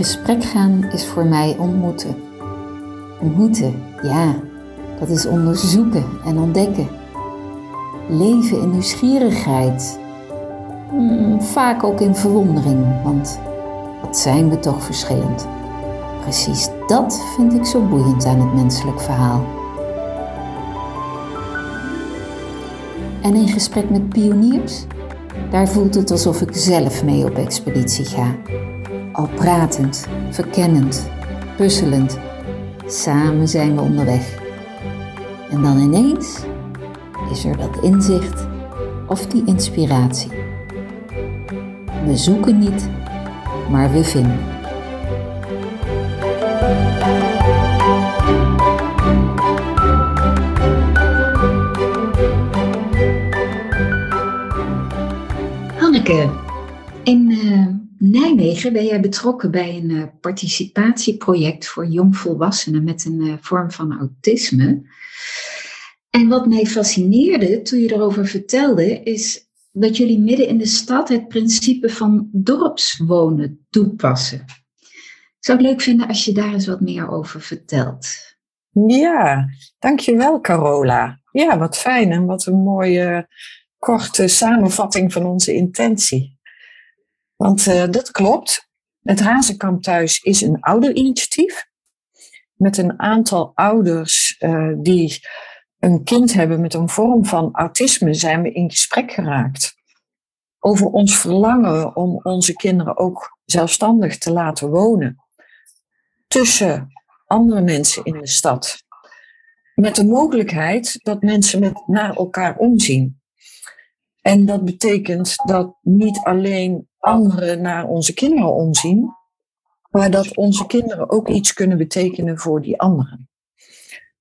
gesprek gaan is voor mij ontmoeten. Ontmoeten, ja, dat is onderzoeken en ontdekken. Leven in nieuwsgierigheid. Hmm, vaak ook in verwondering, want wat zijn we toch verschillend. Precies dat vind ik zo boeiend aan het menselijk verhaal. En in gesprek met pioniers, daar voelt het alsof ik zelf mee op expeditie ga. Al pratend, verkennend, puzzelend, samen zijn we onderweg. En dan ineens is er dat inzicht of die inspiratie. We zoeken niet, maar we vinden. Hanneke, in uh, Nijmegen ben jij betrokken bij een uh, participatieproject voor jongvolwassenen met een uh, vorm van autisme. En wat mij fascineerde toen je erover vertelde, is dat jullie midden in de stad het principe van dorpswonen toepassen. Ik zou het leuk vinden als je daar eens wat meer over vertelt. Ja, dankjewel Carola. Ja, wat fijn en wat een mooie korte samenvatting van onze intentie. Want uh, dat klopt. Het Hazenkamp Thuis is een ouderinitiatief met een aantal ouders uh, die een kind hebben met een vorm van autisme, zijn we in gesprek geraakt. Over ons verlangen om onze kinderen ook zelfstandig te laten wonen. Tussen andere mensen in de stad. Met de mogelijkheid dat mensen met naar elkaar omzien. En dat betekent dat niet alleen anderen naar onze kinderen omzien, maar dat onze kinderen ook iets kunnen betekenen voor die anderen.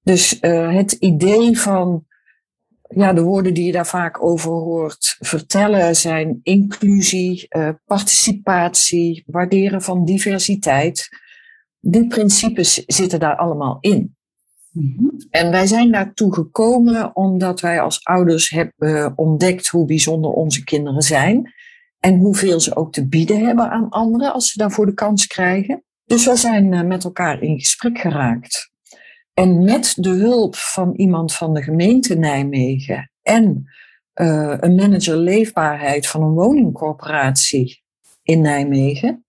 Dus uh, het idee van, ja, de woorden die je daar vaak over hoort vertellen zijn inclusie, uh, participatie, waarderen van diversiteit. Die principes zitten daar allemaal in. Mm-hmm. En wij zijn daartoe gekomen omdat wij als ouders hebben ontdekt hoe bijzonder onze kinderen zijn. En hoeveel ze ook te bieden hebben aan anderen als ze daarvoor de kans krijgen. Dus we zijn uh, met elkaar in gesprek geraakt. En met de hulp van iemand van de gemeente Nijmegen en uh, een manager leefbaarheid van een woningcorporatie in Nijmegen,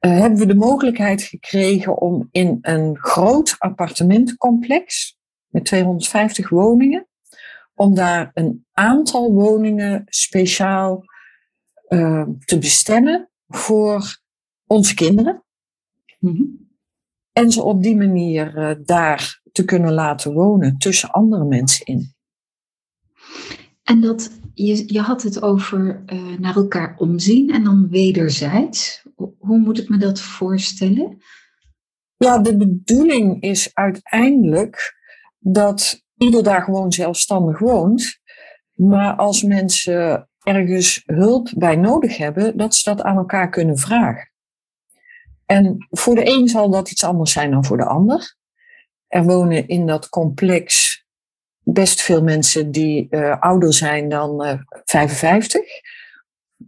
uh, hebben we de mogelijkheid gekregen om in een groot appartementencomplex met 250 woningen, om daar een aantal woningen speciaal uh, te bestemmen voor onze kinderen. Mm -hmm. En ze op die manier uh, daar te kunnen laten wonen tussen andere mensen in. En dat, je, je had het over uh, naar elkaar omzien en dan wederzijds. Hoe moet ik me dat voorstellen? Ja, de bedoeling is uiteindelijk dat ieder daar gewoon zelfstandig woont. Maar als mensen ergens hulp bij nodig hebben, dat ze dat aan elkaar kunnen vragen. En voor de een zal dat iets anders zijn dan voor de ander. Er wonen in dat complex best veel mensen die uh, ouder zijn dan uh, 55.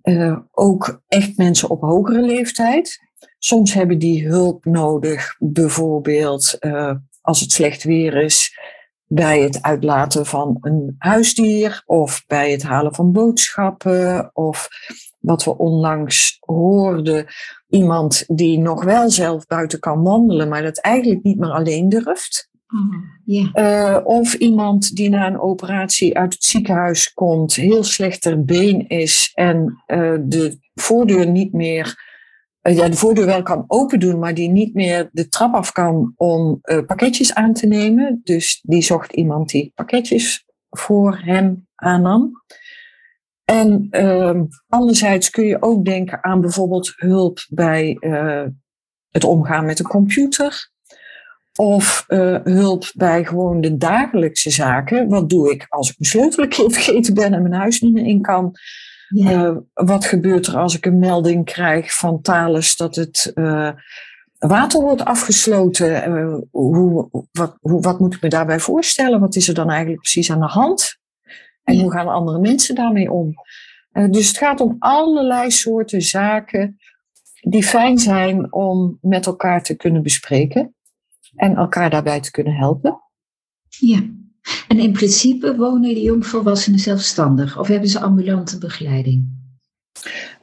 Uh, ook echt mensen op hogere leeftijd. Soms hebben die hulp nodig, bijvoorbeeld als het slecht weer is, bij het uitlaten van een huisdier of bij het halen van boodschappen of wat we onlangs hoorden, iemand die nog wel zelf buiten kan wandelen, maar dat eigenlijk niet meer alleen durft. Oh, yeah. uh, of iemand die na een operatie uit het ziekenhuis komt, heel slechter been is en uh, de voordeur niet meer, ja, de voordeur wel kan open doen, maar die niet meer de trap af kan om pakketjes aan te nemen. Dus die zocht iemand die pakketjes voor hem aannam. En uh, anderzijds kun je ook denken aan bijvoorbeeld hulp bij uh, het omgaan met een computer. Of hulp bij gewoon de dagelijkse zaken. Wat doe ik als ik mijn sleutel een keer vergeten ben en mijn huis niet meer in kan? Ja. Uh, wat gebeurt er als ik een melding krijg van Thales dat het water wordt afgesloten? hoe, wat, hoe, wat moet ik me daarbij voorstellen? Wat is er dan eigenlijk precies aan de hand? En hoe gaan andere mensen daarmee om? Dus het gaat om allerlei soorten zaken die fijn zijn om met elkaar te kunnen bespreken en elkaar daarbij te kunnen helpen. Ja, en in principe wonen de jongvolwassenen zelfstandig of hebben ze ambulante begeleiding?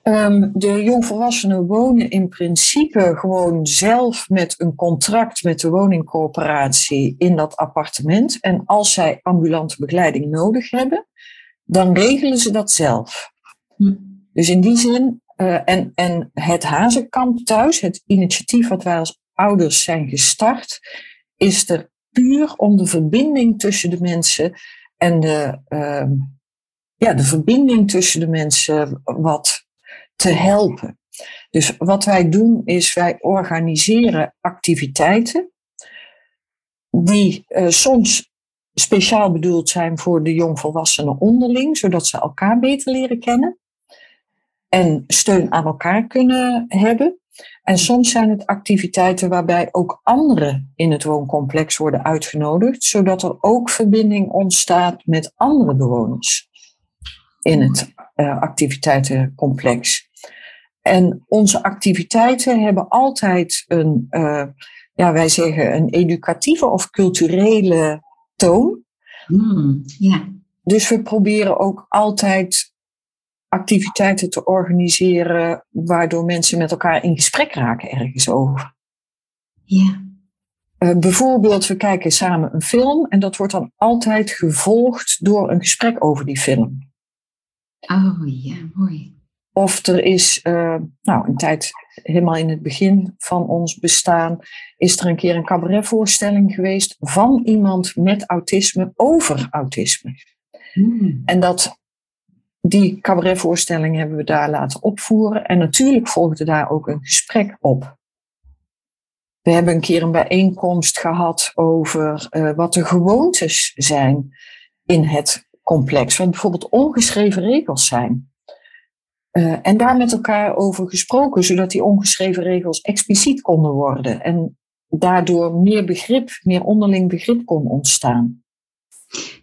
Um, de jongvolwassenen wonen in principe gewoon zelf met een contract met de woningcorporatie in dat appartement. En als zij ambulante begeleiding nodig hebben, dan regelen ze dat zelf. Hm. Dus in die zin, uh, en, en het Hazenkamp thuis, het initiatief wat wij als ouders zijn gestart, is er om de verbinding tussen de mensen en de, uh, ja, de verbinding tussen de mensen wat te helpen. Dus wat wij doen is wij organiseren activiteiten die uh, soms speciaal bedoeld zijn voor de jongvolwassenen onderling, zodat ze elkaar beter leren kennen en steun aan elkaar kunnen hebben. En soms zijn het activiteiten waarbij ook anderen in het wooncomplex worden uitgenodigd, zodat er ook verbinding ontstaat met andere bewoners in het uh, activiteitencomplex. En onze activiteiten hebben altijd een, uh, ja, wij zeggen een educatieve of culturele toon. Mm, ja. Dus we proberen ook altijd activiteiten te organiseren waardoor mensen met elkaar in gesprek raken ergens over. Ja. Uh, bijvoorbeeld, we kijken samen een film en dat wordt dan altijd gevolgd door een gesprek over die film. Oh ja, mooi. Of er is, uh, nou, een tijd helemaal in het begin van ons bestaan, is er een keer een cabaretvoorstelling geweest van iemand met autisme over autisme. Hmm. En dat, die cabaretvoorstelling hebben we daar laten opvoeren. En natuurlijk volgde daar ook een gesprek op. We hebben een keer een bijeenkomst gehad over uh, wat de gewoontes zijn in het complex. Wat bijvoorbeeld ongeschreven regels zijn. Uh, en daar met elkaar over gesproken, zodat die ongeschreven regels expliciet konden worden. En daardoor meer begrip, meer onderling begrip kon ontstaan.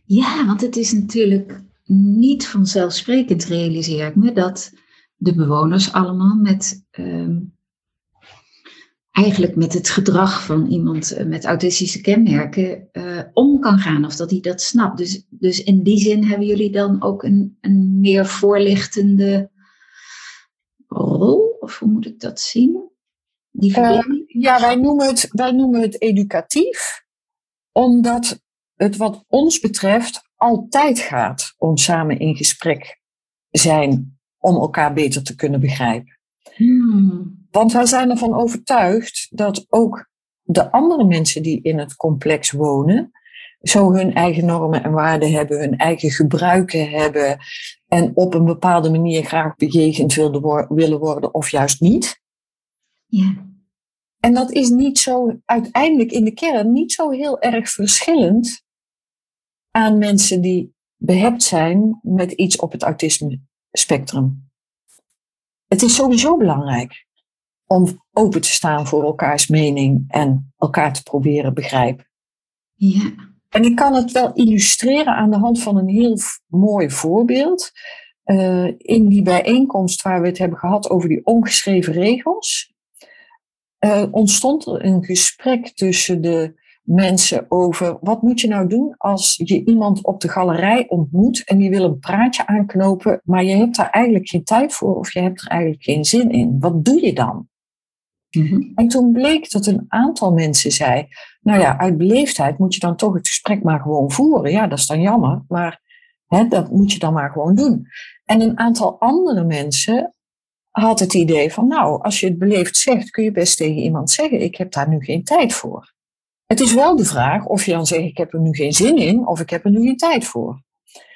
Ja, want het is natuurlijk niet vanzelfsprekend, realiseer ik me, dat de bewoners allemaal met uh, eigenlijk met het gedrag van iemand eh, met autistische kenmerken uh, om kan gaan of dat hij dat snapt. Dus, dus in die zin hebben jullie dan ook een, een meer voorlichtende rol? Of hoe moet ik dat zien? Die uh, ja, wij noemen, het, wij noemen het educatief, omdat het wat ons betreft altijd gaat om samen in gesprek zijn om elkaar beter te kunnen begrijpen. Hmm. Want wij zijn ervan overtuigd dat ook de andere mensen die in het complex wonen, zo hun eigen normen en waarden hebben, hun eigen gebruiken hebben en op een bepaalde manier graag bejegend willen worden of juist niet. Ja. En dat is niet zo uiteindelijk in de kern niet zo heel erg verschillend aan mensen die behept zijn met iets op het autisme spectrum. Het is sowieso belangrijk om open te staan voor elkaars mening en elkaar te proberen begrijpen. Ja. En ik kan het wel illustreren aan de hand van een heel mooi voorbeeld. Uh, in die bijeenkomst waar we het hebben gehad over die ongeschreven regels, uh, ontstond er een gesprek tussen de mensen over wat moet je nou doen als je iemand op de galerij ontmoet en die wil een praatje aanknopen, maar je hebt daar eigenlijk geen tijd voor of je hebt er eigenlijk geen zin in. Wat doe je dan? Mm-hmm. En toen bleek dat een aantal mensen zei, nou ja, uit beleefdheid moet je dan toch het gesprek maar gewoon voeren. Ja, dat is dan jammer, maar hè, dat moet je dan maar gewoon doen. En een aantal andere mensen had het idee van, nou, als je het beleefd zegt, kun je best tegen iemand zeggen, ik heb daar nu geen tijd voor. Het is wel de vraag of je dan zegt, ik heb er nu geen zin in of ik heb er nu geen tijd voor.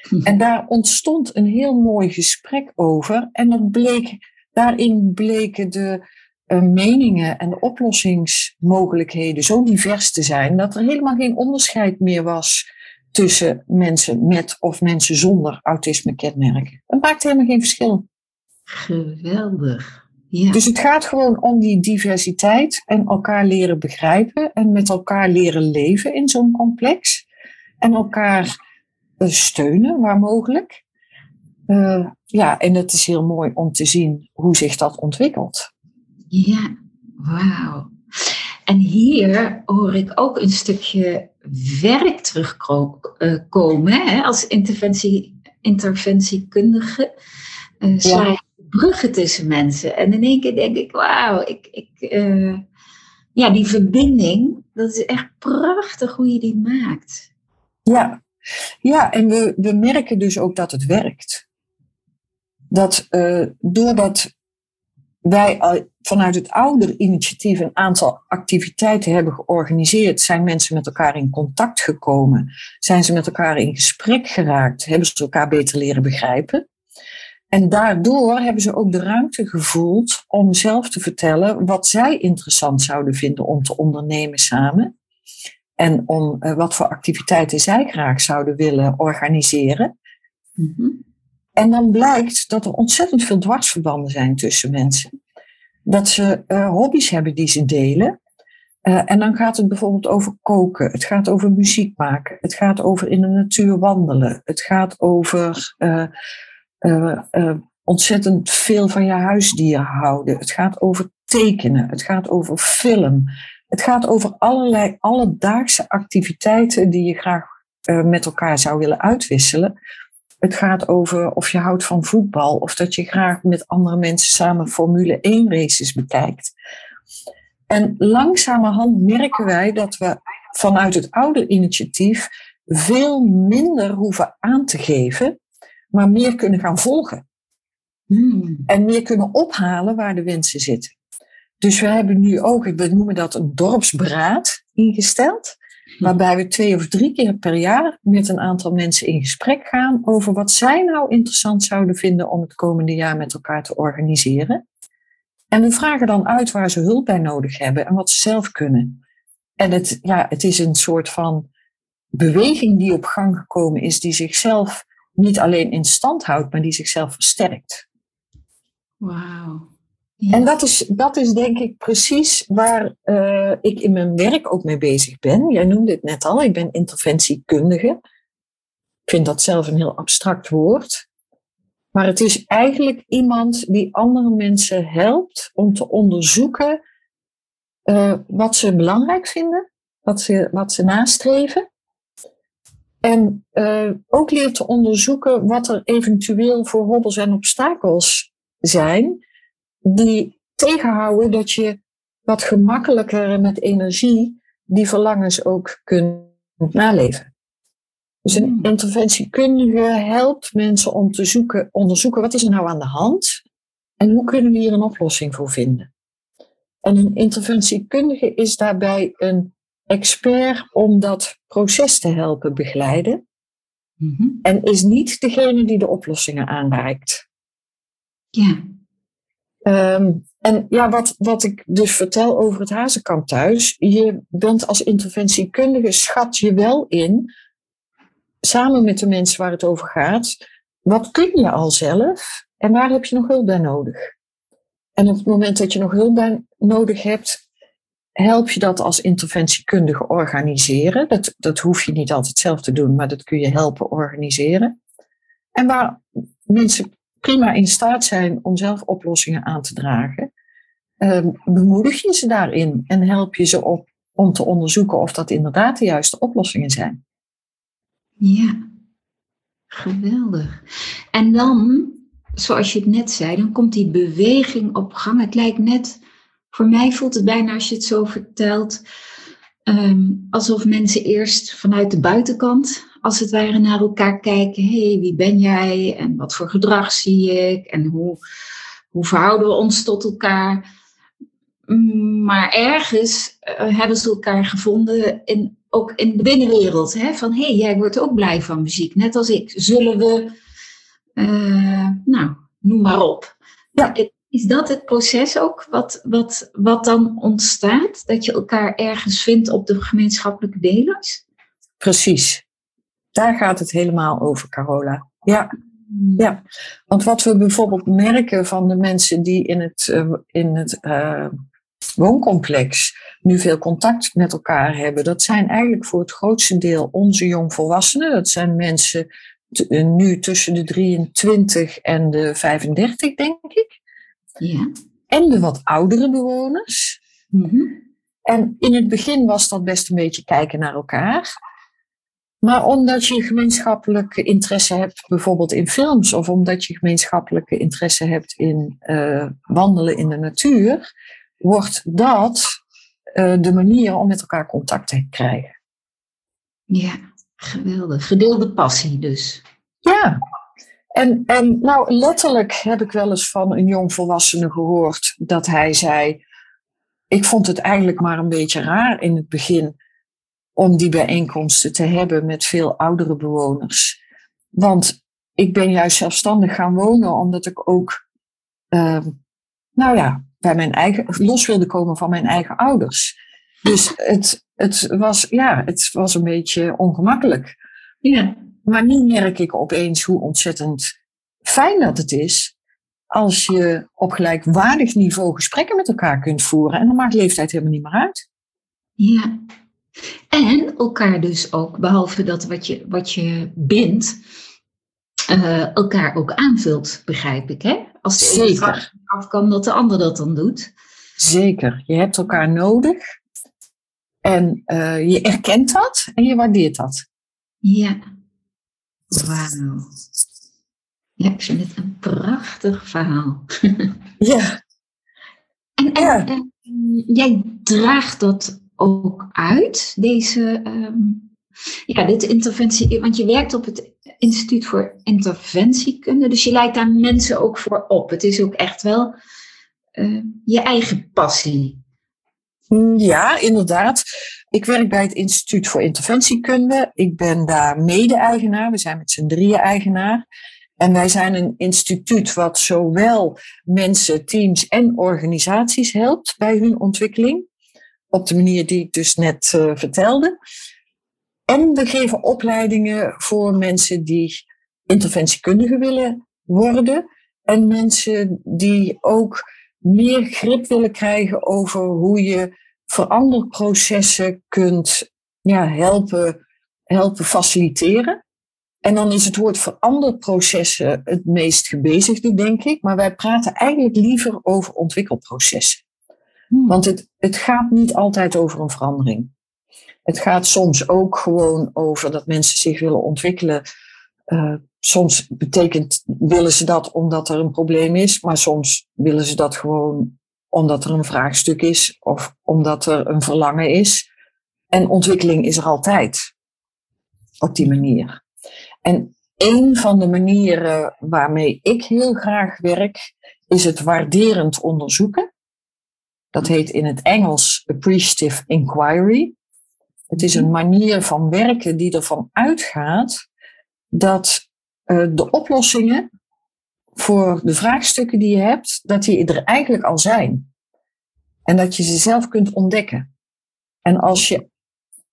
Hm. En daar ontstond een heel mooi gesprek over. En dat bleek, daarin bleken de uh, meningen en de oplossingsmogelijkheden zo divers te zijn dat er helemaal geen onderscheid meer was tussen mensen met of mensen zonder autisme kenmerken. Het maakt helemaal geen verschil. Geweldig. Ja. Dus het gaat gewoon om die diversiteit en elkaar leren begrijpen en met elkaar leren leven in zo'n complex. En elkaar uh, steunen waar mogelijk. Uh, ja, en het is heel mooi om te zien hoe zich dat ontwikkelt. Ja, wauw. En hier hoor ik ook een stukje werk terugkomen hè, als interventie, interventiekundige. Uh, ja. Bruggen tussen mensen. En in één keer denk ik, wauw, ik, ik, uh, ja, die verbinding, dat is echt prachtig hoe je die maakt. Ja, ja en we, we merken dus ook dat het werkt. Dat uh, doordat wij vanuit het oudere initiatief een aantal activiteiten hebben georganiseerd, zijn mensen met elkaar in contact gekomen, zijn ze met elkaar in gesprek geraakt, hebben ze elkaar beter leren begrijpen. En daardoor hebben ze ook de ruimte gevoeld om zelf te vertellen wat zij interessant zouden vinden om te ondernemen samen. En om uh, wat voor activiteiten zij graag zouden willen organiseren. Mm -hmm. En dan blijkt dat er ontzettend veel dwarsverbanden zijn tussen mensen. Dat ze uh, hobby's hebben die ze delen. Uh, en dan gaat het bijvoorbeeld over koken. Het gaat over muziek maken. Het gaat over in de natuur wandelen. Het gaat over uh, ontzettend veel van je huisdier houden. Het gaat over tekenen. Het gaat over film. Het gaat over allerlei alledaagse activiteiten die je graag met elkaar zou willen uitwisselen. Het gaat over of je houdt van voetbal of dat je graag met andere mensen samen Formule 1 races bekijkt. En langzamerhand merken wij dat we vanuit het oude initiatief veel minder hoeven aan te geven, maar meer kunnen gaan volgen. Hmm. En meer kunnen ophalen waar de wensen zitten. Dus we hebben nu ook, we noemen dat een dorpsberaad ingesteld waarbij we twee of drie keer per jaar met een aantal mensen in gesprek gaan over wat zij nou interessant zouden vinden om het komende jaar met elkaar te organiseren. En we vragen dan uit waar ze hulp bij nodig hebben en wat ze zelf kunnen. En het, ja, het is een soort van beweging die op gang gekomen is, die zichzelf niet alleen in stand houdt, maar die zichzelf versterkt. Wauw. En dat is, dat is denk ik precies waar uh, ik in mijn werk ook mee bezig ben. Jij noemde het net al, ik ben interventiekundige. Ik vind dat zelf een heel abstract woord. Maar het is eigenlijk iemand die andere mensen helpt om te onderzoeken uh, wat ze belangrijk vinden, wat ze, wat ze nastreven. En uh, ook leert te onderzoeken wat er eventueel voor hobbels en obstakels zijn die tegenhouden dat je wat gemakkelijker met energie die verlangens ook kunt naleven. Dus een hmm. interventiekundige helpt mensen om te zoeken, onderzoeken wat is er nou aan de hand en hoe kunnen we hier een oplossing voor vinden. En een interventiekundige is daarbij een expert om dat proces te helpen begeleiden. Mm-hmm. En is niet degene die de oplossingen aanreikt. Ja. Um, en ja, wat, wat ik dus vertel over het Hazenkamp thuis, je bent als interventiekundige, schat je wel in, samen met de mensen waar het over gaat, wat kun je al zelf en waar heb je nog hulp bij nodig? En op het moment dat je nog hulp bij nodig hebt, help je dat als interventiekundige organiseren. Dat, dat hoef je niet altijd zelf te doen, maar dat kun je helpen organiseren. En waar mensen prima in staat zijn om zelf oplossingen aan te dragen, uh, bemoedig je ze daarin en help je ze op om te onderzoeken of dat inderdaad de juiste oplossingen zijn. Ja, geweldig. En dan, zoals je het net zei, dan komt die beweging op gang. Het lijkt net, voor mij voelt het bijna als je het zo vertelt, um, alsof mensen eerst vanuit de buitenkant als het ware naar elkaar kijken. Hé, hey, wie ben jij? En wat voor gedrag zie ik? En hoe, hoe verhouden we ons tot elkaar? Mm, maar ergens uh, hebben ze elkaar gevonden, in, ook in de binnenwereld. Hè? Van hé, hey, jij wordt ook blij van muziek, net als ik. Zullen we, uh, nou, noem maar op. Ja. Is dat het proces ook wat, wat, wat dan ontstaat? Dat je elkaar ergens vindt op de gemeenschappelijke delers? Precies. Daar gaat het helemaal over, Carola. Ja. Ja, want wat we bijvoorbeeld merken van de mensen die in het, uh, in het uh, wooncomplex nu veel contact met elkaar hebben, dat zijn eigenlijk voor het grootste deel onze jongvolwassenen. Dat zijn mensen nu tussen de 23 en de 35, denk ik. Ja. en de wat oudere bewoners. Mhm. En in het begin was dat best een beetje kijken naar elkaar. Maar omdat je gemeenschappelijke interesse hebt, bijvoorbeeld in films, of omdat je gemeenschappelijke interesse hebt in uh, wandelen in de natuur, wordt dat uh, de manier om met elkaar contact te krijgen. Ja, geweldig. Gedeelde passie dus. Ja. En, en nou, letterlijk heb ik wel eens van een jong volwassene gehoord dat hij zei: Ik vond het eigenlijk maar een beetje raar in het begin om die bijeenkomsten te hebben met veel oudere bewoners. Want ik ben juist zelfstandig gaan wonen omdat ik ook, uh, nou ja, bij mijn eigen, los wilde komen van mijn eigen ouders. Dus het, het, was, ja, het was een beetje ongemakkelijk. Ja. Maar nu merk ik opeens hoe ontzettend fijn dat het is als je op gelijkwaardig niveau gesprekken met elkaar kunt voeren. En dan maakt leeftijd helemaal niet meer uit. Ja, en elkaar dus ook, behalve dat wat je, wat je bindt, uh, elkaar ook aanvult, begrijp ik. Hè? Als de Zeker. af kan, dat de ander dat dan doet. Zeker. Je hebt elkaar nodig. En uh, je erkent dat en je waardeert dat. Ja. Wauw. Ja, ik vind het een prachtig verhaal. ja. En, en, ja. en jij draagt dat ook uit, deze, um, ja, dit interventie, want je werkt op het Instituut voor Interventiekunde, dus je leidt daar mensen ook voor op. Het is ook echt wel uh, je eigen passie. Ja, inderdaad. Ik werk bij het Instituut voor Interventiekunde. Ik ben daar mede-eigenaar. We zijn met z'n drieën eigenaar. En wij zijn een instituut wat zowel mensen, teams en organisaties helpt bij hun ontwikkeling op de manier die ik dus net uh, vertelde. En we geven opleidingen voor mensen die interventiekundige willen worden. En mensen die ook meer grip willen krijgen over hoe je veranderprocessen kunt ja, helpen, helpen faciliteren. En dan is het woord veranderprocessen het meest gebezigde, denk ik. Maar wij praten eigenlijk liever over ontwikkelprocessen. Hmm. Want het, het gaat niet altijd over een verandering. Het gaat soms ook gewoon over dat mensen zich willen ontwikkelen. Uh, soms betekent, willen ze dat omdat er een probleem is, maar soms willen ze dat gewoon omdat er een vraagstuk is of omdat er een verlangen is. En ontwikkeling is er altijd op die manier. En een van de manieren waarmee ik heel graag werk, is het waarderend onderzoeken. Dat heet in het Engels appreciative inquiry. Het is een manier van werken die ervan uitgaat dat uh, de oplossingen voor de vraagstukken die je hebt, dat die er eigenlijk al zijn. En dat je ze zelf kunt ontdekken. En als je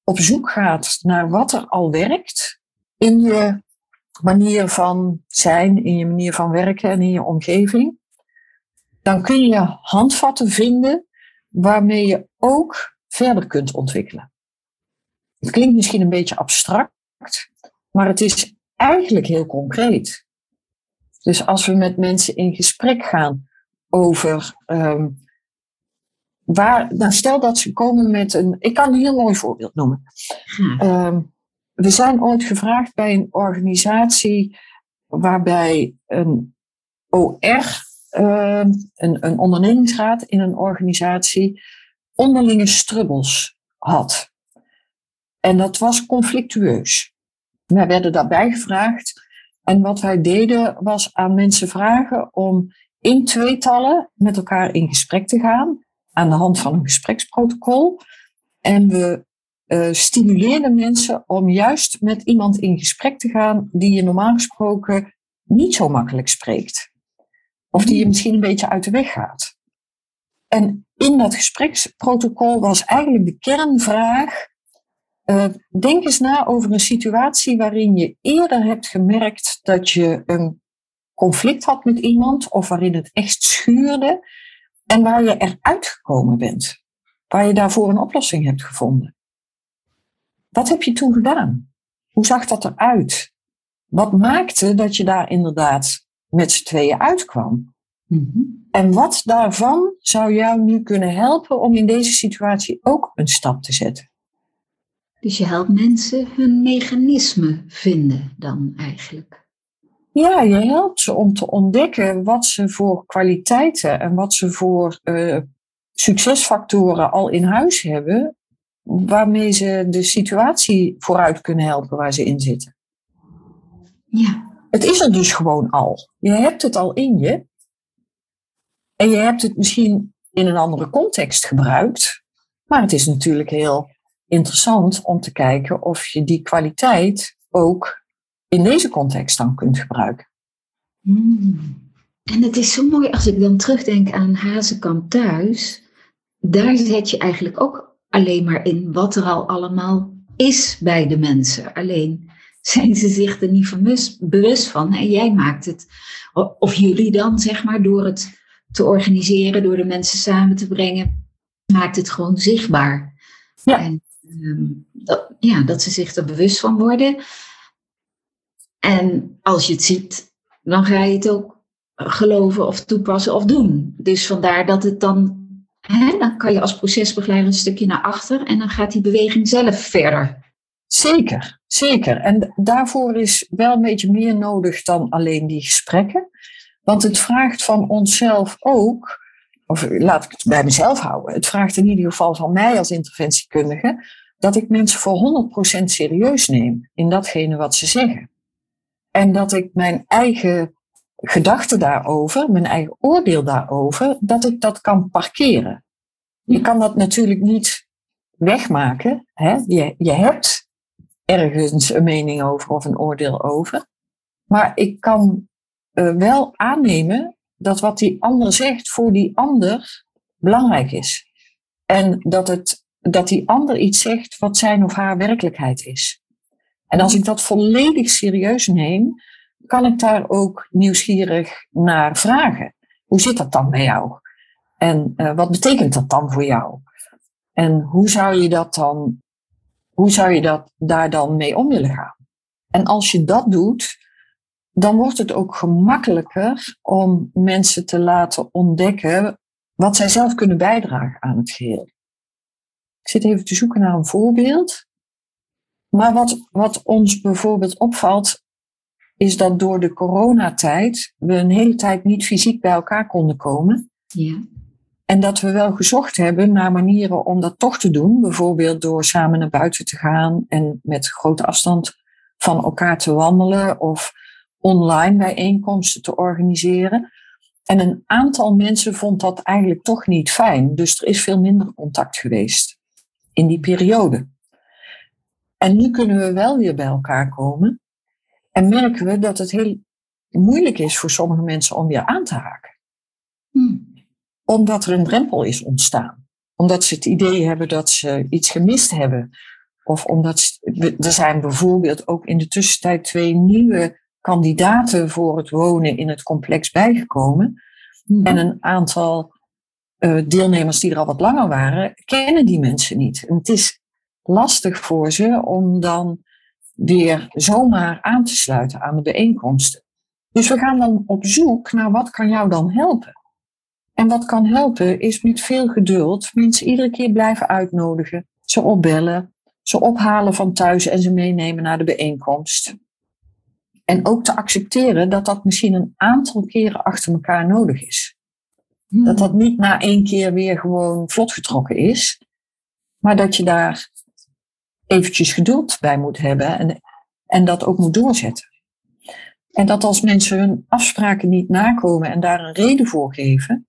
op zoek gaat naar wat er al werkt in je manier van zijn, in je manier van werken en in je omgeving, dan kun je handvatten vinden waarmee je ook verder kunt ontwikkelen. Het klinkt misschien een beetje abstract, maar het is eigenlijk heel concreet. Dus als we met mensen in gesprek gaan over um, waar, nou stel dat ze komen met een, ik kan een heel mooi voorbeeld noemen. Um, we zijn ooit gevraagd bij een organisatie waarbij een OR Ehm, een, een ondernemingsraad in een organisatie onderlinge strubbels had. En dat was conflictueus. Wij werden daarbij gevraagd. En wat wij deden was aan mensen vragen om in tweetallen met elkaar in gesprek te gaan. Aan de hand van een gespreksprotocol. En we uh, stimuleerden mensen om juist met iemand in gesprek te gaan die je normaal gesproken niet zo makkelijk spreekt. Of die je misschien een beetje uit de weg gaat. En in dat gespreksprotocol was eigenlijk de kernvraag. Uh, denk eens na over een situatie waarin je eerder hebt gemerkt dat je een conflict had met iemand of waarin het echt schuurde en waar je eruit gekomen bent. Waar je daarvoor een oplossing hebt gevonden. Wat heb je toen gedaan? Hoe zag dat eruit? Wat maakte dat je daar inderdaad met z'n tweeën uitkwam. Mhm. En wat daarvan zou jou nu kunnen helpen om in deze situatie ook een stap te zetten? Dus je helpt mensen hun mechanisme vinden dan eigenlijk. Ja, je helpt ze om te ontdekken wat ze voor kwaliteiten en wat ze voor uh, succesfactoren al in huis hebben, waarmee ze de situatie vooruit kunnen helpen waar ze in zitten. Ja. Het is er dus gewoon al. Je hebt het al in je. En je hebt het misschien in een andere context gebruikt. Maar het is natuurlijk heel interessant om te kijken of je die kwaliteit ook in deze context dan kunt gebruiken. Hmm. En het is zo mooi als ik dan terugdenk aan Hazekamp thuis. Daar zet je eigenlijk ook alleen maar in wat er al allemaal is bij de mensen. Alleen zijn ze zich er niet van bewust van. En jij maakt het, of jullie dan zeg maar, door het te organiseren, door de mensen samen te brengen, maakt het gewoon zichtbaar. Ja. En ehm, dat, ja, dat ze zich er bewust van worden. En als je het ziet, dan ga je het ook geloven of toepassen of doen. Dus vandaar dat het dan, hè, dan kan je als procesbegeleider een stukje naar achter en dan gaat die beweging zelf verder. Zeker, zeker. En daarvoor is wel een beetje meer nodig dan alleen die gesprekken. Want het vraagt van onszelf ook, of laat ik het bij mezelf houden, het vraagt in ieder geval van mij als interventiekundige, dat ik mensen voor 100% serieus neem in datgene wat ze zeggen. En dat ik mijn eigen gedachten daarover, mijn eigen oordeel daarover, dat ik dat kan parkeren. Je kan dat natuurlijk niet wegmaken. Hè? Je, je hebt ergens een mening over of een oordeel over. Maar ik kan uh, wel aannemen dat wat die ander zegt voor die ander belangrijk is. En dat, het, dat die ander iets zegt wat zijn of haar werkelijkheid is. En als ik dat volledig serieus neem, kan ik daar ook nieuwsgierig naar vragen. Hoe zit dat dan bij jou? En uh, wat betekent dat dan voor jou? En hoe zou je dat dan, hoe zou je dat daar dan mee om willen gaan? En als je dat doet, dan wordt het ook gemakkelijker om mensen te laten ontdekken wat zij zelf kunnen bijdragen aan het geheel. Ik zit even te zoeken naar een voorbeeld. Maar wat, wat ons bijvoorbeeld opvalt, is dat door de coronatijd we een hele tijd niet fysiek bij elkaar konden komen. Ja. En dat we wel gezocht hebben naar manieren om dat toch te doen. Bijvoorbeeld door samen naar buiten te gaan en met grote afstand van elkaar te wandelen of online bijeenkomsten te organiseren. En een aantal mensen vond dat eigenlijk toch niet fijn. Dus er is veel minder contact geweest in die periode. En nu kunnen we wel weer bij elkaar komen. En merken we dat het heel moeilijk is voor sommige mensen om weer aan te haken. Hmm. Omdat er een drempel is ontstaan. Omdat ze het idee hebben dat ze iets gemist hebben. Of omdat ze, er zijn bijvoorbeeld ook in de tussentijd twee nieuwe kandidaten voor het wonen in het complex bijgekomen. Hmm. En een aantal uh, deelnemers die er al wat langer waren, kennen die mensen niet. Het is lastig voor ze om dan weer zomaar aan te sluiten aan de bijeenkomsten. Dus we gaan dan op zoek naar wat kan jou dan helpen. En wat kan helpen is met veel geduld mensen iedere keer blijven uitnodigen, ze opbellen, ze ophalen van thuis en ze meenemen naar de bijeenkomst. En ook te accepteren dat dat misschien een aantal keren achter elkaar nodig is. Dat dat niet na één keer weer gewoon vlot getrokken is, maar dat je daar eventjes geduld bij moet hebben en, en dat ook moet doorzetten. En dat als mensen hun afspraken niet nakomen en daar een reden voor geven,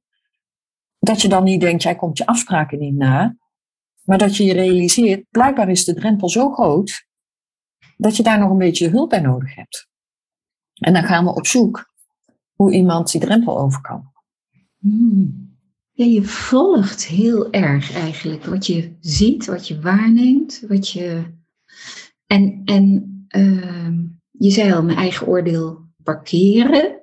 dat je dan niet denkt, jij komt je afspraken niet na, maar dat je je realiseert, blijkbaar is de drempel zo groot, dat je daar nog een beetje hulp bij nodig hebt. En dan gaan we op zoek hoe iemand die drempel over kan. Hmm. Ja, je volgt heel erg eigenlijk wat je ziet, wat je waarneemt, wat je. En, en uh, je zei al, mijn eigen oordeel parkeren.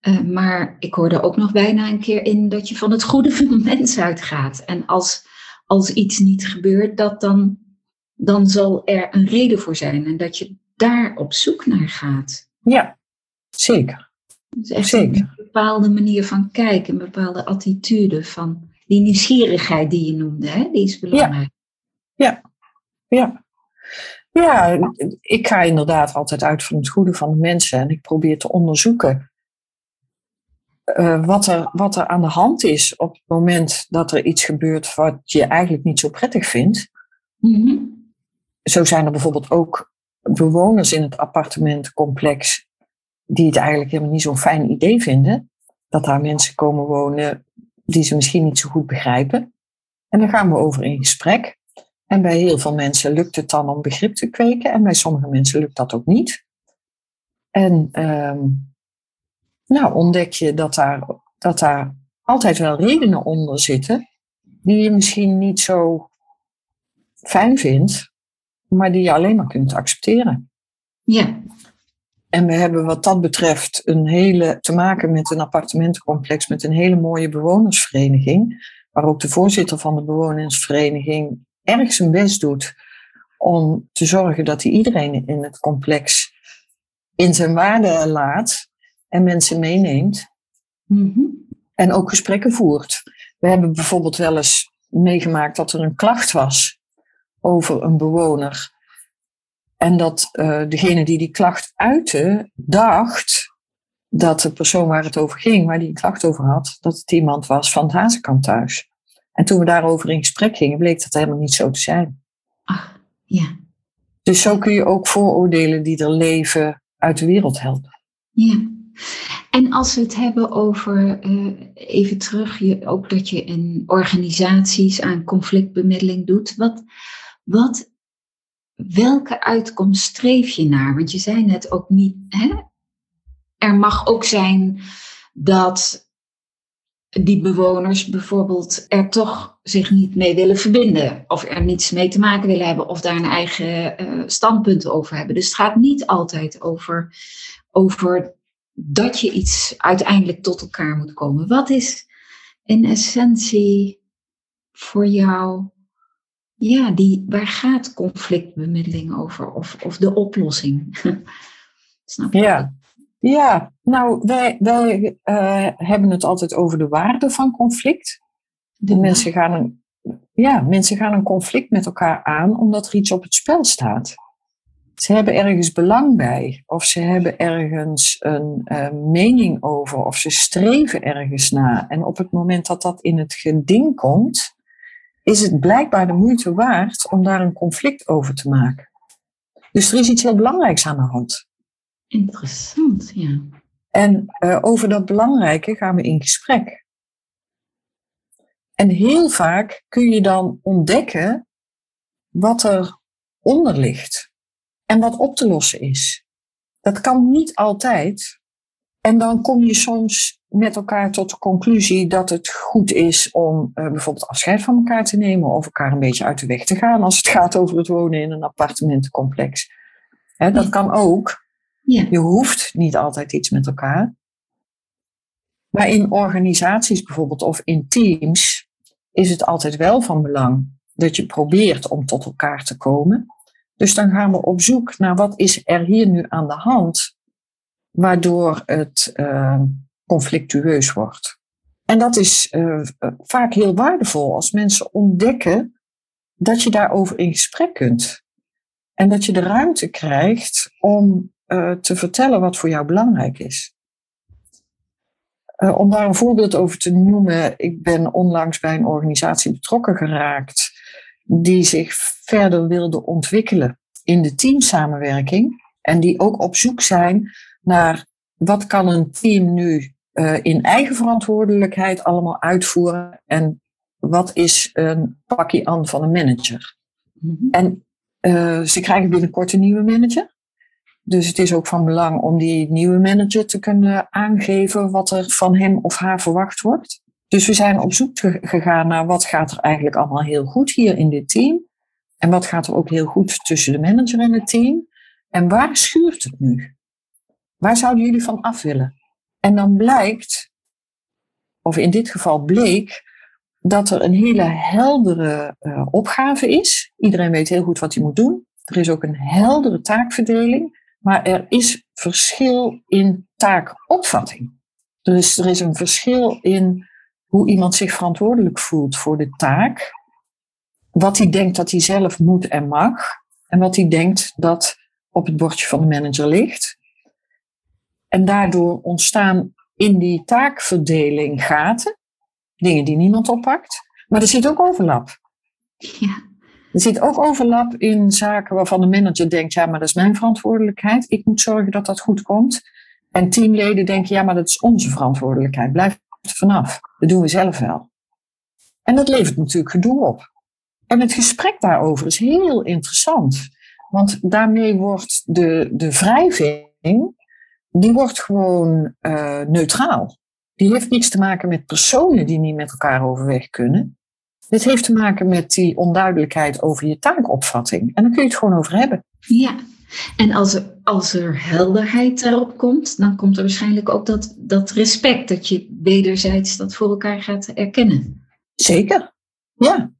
Uh, maar ik hoorde ook nog bijna een keer in dat je van het goede van de mens uitgaat. En als, als iets niet gebeurt, dat dan, dan zal er een reden voor zijn. En dat je daar op zoek naar gaat. Ja, zeker. Dus echt een bepaalde manier van kijken, een bepaalde attitude van die nieuwsgierigheid die je noemde, hè? die is belangrijk. Ja, ja. ja. ik ga inderdaad altijd uit van het goede van de mensen en ik probeer te onderzoeken uh, wat, er, wat er aan de hand is op het moment dat er iets gebeurt wat je eigenlijk niet zo prettig vindt. Mm Zo zijn er bijvoorbeeld ook bewoners in het appartementcomplex die het eigenlijk helemaal niet zo'n fijn idee vinden. Dat daar mensen komen wonen die ze misschien niet zo goed begrijpen. En dan gaan we over in gesprek. En bij heel veel mensen lukt het dan om begrip te kweken. En bij sommige mensen lukt dat ook niet. En ehm, nou ontdek je dat daar, dat daar altijd wel redenen onder zitten. Die je misschien niet zo fijn vindt. Maar die je alleen maar kunt accepteren. Ja. En we hebben wat dat betreft een hele, te maken met een appartementencomplex met een hele mooie bewonersvereniging. Waar ook de voorzitter van de bewonersvereniging erg zijn best doet om te zorgen dat hij iedereen in het complex in zijn waarde laat en mensen meeneemt. Mhm. En ook gesprekken voert. We hebben bijvoorbeeld wel eens meegemaakt dat er een klacht was over een bewoner en dat uh, degene die die klacht uitte, dacht dat de persoon waar het over ging, waar die een klacht over had, dat het iemand was van het Hazekamp thuis. En toen we daarover in gesprek gingen, bleek dat helemaal niet zo te zijn. Ach, ja. Dus zo kun je ook vooroordelen die er leven uit de wereld helpen. Ja. En als we het hebben over, uh, even terug, je, ook dat je in organisaties aan conflictbemiddeling doet. Wat, wat welke uitkomst streef je naar? Want je zei net ook niet, hè? er mag ook zijn dat die bewoners bijvoorbeeld er toch zich niet mee willen verbinden. Of er niets mee te maken willen hebben. Of daar een eigen uh, standpunt over hebben. Dus het gaat niet altijd over, over dat je iets uiteindelijk tot elkaar moet komen. Wat is in essentie voor jou ja, die, waar gaat conflictbemiddeling over? Of, of de oplossing? Snap je? Ja. ja, nou, wij, wij uh, hebben het altijd over de waarde van conflict. De mensen, gaan een, ja, mensen gaan een conflict met elkaar aan omdat er iets op het spel staat. Ze hebben ergens belang bij, of ze hebben ergens een uh, mening over, of ze streven ergens na. En op het moment dat dat in het geding komt, is het blijkbaar de moeite waard om daar een conflict over te maken. Dus er is iets heel belangrijks aan de hand. Interessant, ja. En uh, over dat belangrijke gaan we in gesprek. En heel vaak kun je dan ontdekken wat er onder ligt en wat op te lossen is. Dat kan niet altijd. En dan kom je soms met elkaar tot de conclusie dat het goed is om uh, bijvoorbeeld afscheid van elkaar te nemen of elkaar een beetje uit de weg te gaan als het gaat over het wonen in een appartementencomplex. Hè, dat kan ook. Ja. Je hoeft niet altijd iets met elkaar. Maar in organisaties bijvoorbeeld of in teams is het altijd wel van belang dat je probeert om tot elkaar te komen. Dus dan gaan we op zoek naar wat is er hier nu aan de hand, waardoor het uh, conflictueus wordt. En dat is uh, vaak heel waardevol als mensen ontdekken dat je daarover in gesprek kunt. En dat je de ruimte krijgt om uh, te vertellen wat voor jou belangrijk is. Om daar een voorbeeld over te noemen, ik ben onlangs bij een organisatie betrokken geraakt die zich verder wilde ontwikkelen in de teamsamenwerking en die ook op zoek zijn naar wat kan een team nu uh, in eigen verantwoordelijkheid allemaal uitvoeren. En wat is een pakje aan van een manager? Mm -hmm. En uh, ze krijgen binnenkort een nieuwe manager. Dus het is ook van belang om die nieuwe manager te kunnen aangeven wat er van hem of haar verwacht wordt. Dus we zijn op zoek gegaan naar wat gaat er eigenlijk allemaal heel goed hier in dit team. En wat gaat er ook heel goed tussen de manager en het team. En waar schuurt het nu? Waar zouden jullie van af willen? En dan blijkt, of in dit geval bleek, dat er een hele heldere uh, opgave is. Iedereen weet heel goed wat hij moet doen. Er is ook een heldere taakverdeling. maar er is verschil in taakopvatting. Dus er is een verschil in hoe iemand zich verantwoordelijk voelt voor de taak. Wat hij denkt dat hij zelf moet en mag. En wat hij denkt dat op het bordje van de manager ligt. En daardoor ontstaan in die taakverdeling gaten. Dingen die niemand oppakt. Maar er zit ook overlap. Ja. Er zit ook overlap in zaken waarvan de manager denkt, ja, maar dat is mijn verantwoordelijkheid. Ik moet zorgen dat dat goed komt. En teamleden denken, ja, maar dat is onze verantwoordelijkheid. Blijf er vanaf. Dat doen we zelf wel. En dat levert natuurlijk gedoe op. En het gesprek daarover is heel interessant. Want daarmee wordt de, de wrijving, die wordt gewoon uh, neutraal. Die heeft niks te maken met personen die niet met elkaar overweg kunnen. Dit heeft te maken met die onduidelijkheid over je taakopvatting. En dan kun je het gewoon over hebben. Ja, en als er, als er helderheid daarop komt, dan komt er waarschijnlijk ook dat, dat respect, dat je wederzijds dat voor elkaar gaat erkennen. Zeker, ja.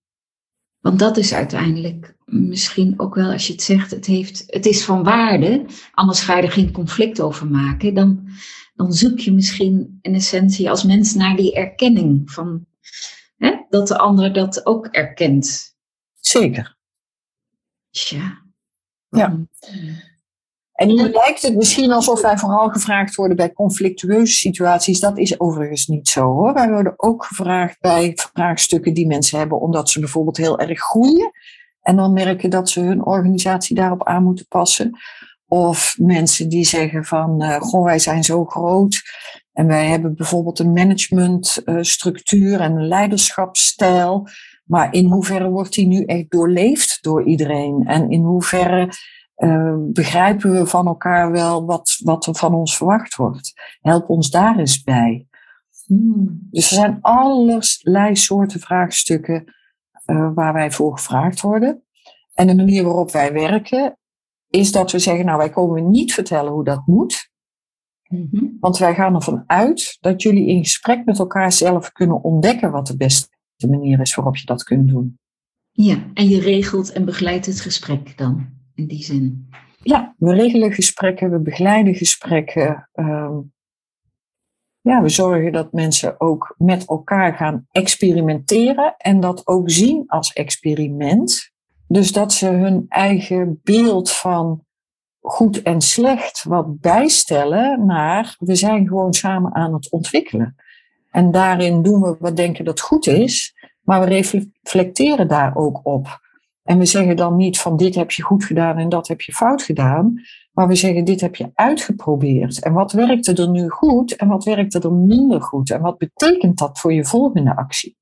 Want dat is uiteindelijk misschien ook wel, als je het zegt, het, heeft, het is van waarde, anders ga je er geen conflict over maken. Dan, dan zoek je misschien in essentie als mens naar die erkenning van hè, dat de ander dat ook erkent. Zeker. Tja. Ja. En nu lijkt het misschien alsof wij vooral gevraagd worden bij conflictueuze situaties. Dat is overigens niet zo hoor. Wij worden ook gevraagd bij vraagstukken die mensen hebben, omdat ze bijvoorbeeld heel erg groeien. En dan merken dat ze hun organisatie daarop aan moeten passen. Of mensen die zeggen van, uh, goh, wij zijn zo groot. En wij hebben bijvoorbeeld een managementstructuur en een leiderschapsstijl. Maar in hoeverre wordt die nu echt doorleefd door iedereen? En in hoeverre uh, begrijpen we van elkaar wel wat, wat er van ons verwacht wordt? Help ons daar eens bij. Hmm. Dus er zijn allerlei soorten vraagstukken uh, waar wij voor gevraagd worden. En de manier waarop wij werken is dat we zeggen, nou wij komen niet vertellen hoe dat moet. Mm-hmm. Want wij gaan ervan uit dat jullie in gesprek met elkaar zelf kunnen ontdekken wat de beste manier is waarop je dat kunt doen. Ja, en je regelt en begeleidt het gesprek dan in die zin. Ja, we regelen gesprekken, we begeleiden gesprekken. Um, ja, we zorgen dat mensen ook met elkaar gaan experimenteren en dat ook zien als experiment. Dus dat ze hun eigen beeld van goed en slecht wat bijstellen naar we zijn gewoon samen aan het ontwikkelen. En daarin doen we wat denken dat goed is, maar we reflecteren daar ook op. En we zeggen dan niet van dit heb je goed gedaan en dat heb je fout gedaan, maar we zeggen dit heb je uitgeprobeerd. En wat werkte er nu goed en wat werkte er minder goed? En wat betekent dat voor je volgende actie?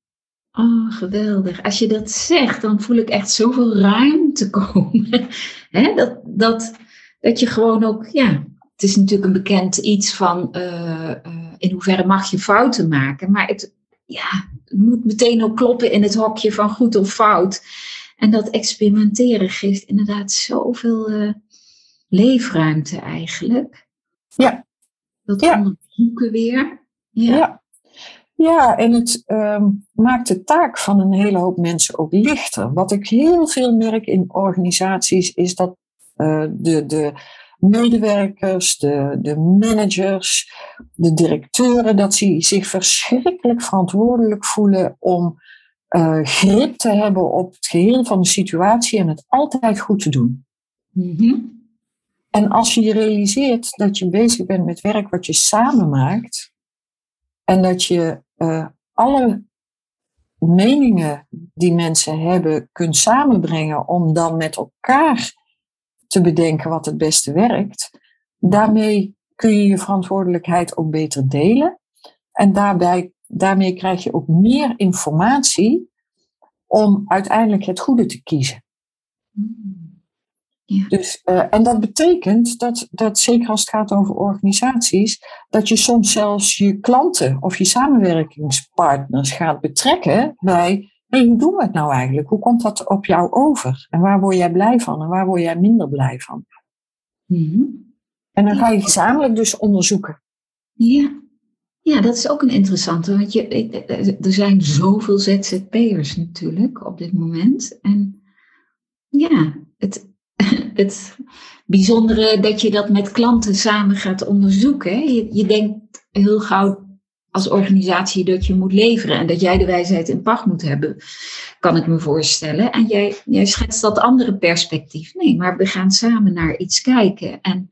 Oh, geweldig. Als je dat zegt, dan voel ik echt zoveel ruimte komen. dat, dat, dat je gewoon ook, ja, het is natuurlijk een bekend iets van uh, uh, in hoeverre mag je fouten maken. Maar het, ja, het moet meteen ook kloppen in het hokje van goed of fout. En dat experimenteren geeft inderdaad zoveel uh, leefruimte eigenlijk. Ja. Dat ja. onderzoeken weer. Ja. ja. Ja, en het um, maakt de taak van een hele hoop mensen ook lichter. Wat ik heel veel merk in organisaties is dat uh, de, de medewerkers, de, de managers, de directeuren, dat ze zich verschrikkelijk verantwoordelijk voelen om uh, grip te hebben op het geheel van de situatie en het altijd goed te doen. Mm-hmm. En als je je realiseert dat je bezig bent met werk wat je samen maakt en dat je uh, alle meningen die mensen hebben kunt samenbrengen om dan met elkaar te bedenken wat het beste werkt. Daarmee kun je je verantwoordelijkheid ook beter delen. En daarbij, daarmee krijg je ook meer informatie om uiteindelijk het goede te kiezen. Ja. Dus, uh, en dat betekent dat, dat, zeker als het gaat over organisaties, dat je soms zelfs je klanten of je samenwerkingspartners gaat betrekken bij hey, hoe doen we het nou eigenlijk? Hoe komt dat op jou over? En waar word jij blij van en waar word jij minder blij van? Mm-hmm. En dan ga je gezamenlijk dus onderzoeken. Ja. Ja, dat is ook een interessante. Want je, er zijn zoveel ZZP'ers natuurlijk op dit moment. En ja, het, het bijzondere dat je dat met klanten samen gaat onderzoeken. Je denkt heel gauw als organisatie dat je moet leveren en dat jij de wijsheid in pacht moet hebben, kan ik me voorstellen. En jij, jij schetst dat andere perspectief. Nee, maar we gaan samen naar iets kijken. En